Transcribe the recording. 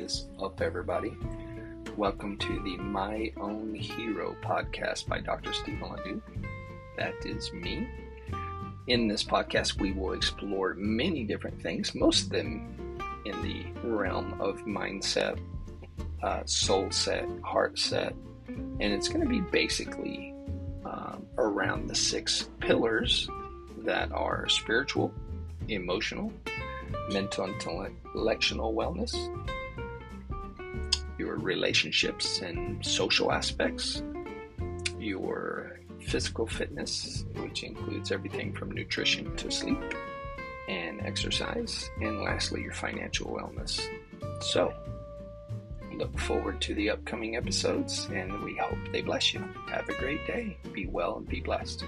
is up, everybody? Welcome to the My Own Hero podcast by Dr. Stephen LeDoux. That is me. In this podcast, we will explore many different things, most of them in the realm of mindset, uh, soul set, heart set, and it's going to be basically um, around the six pillars that are spiritual, emotional, mental intellectual wellness, your relationships and social aspects, your physical fitness, which includes everything from nutrition to sleep and exercise, and lastly, your financial wellness. So, look forward to the upcoming episodes, and we hope they bless you. Have a great day. Be well and be blessed.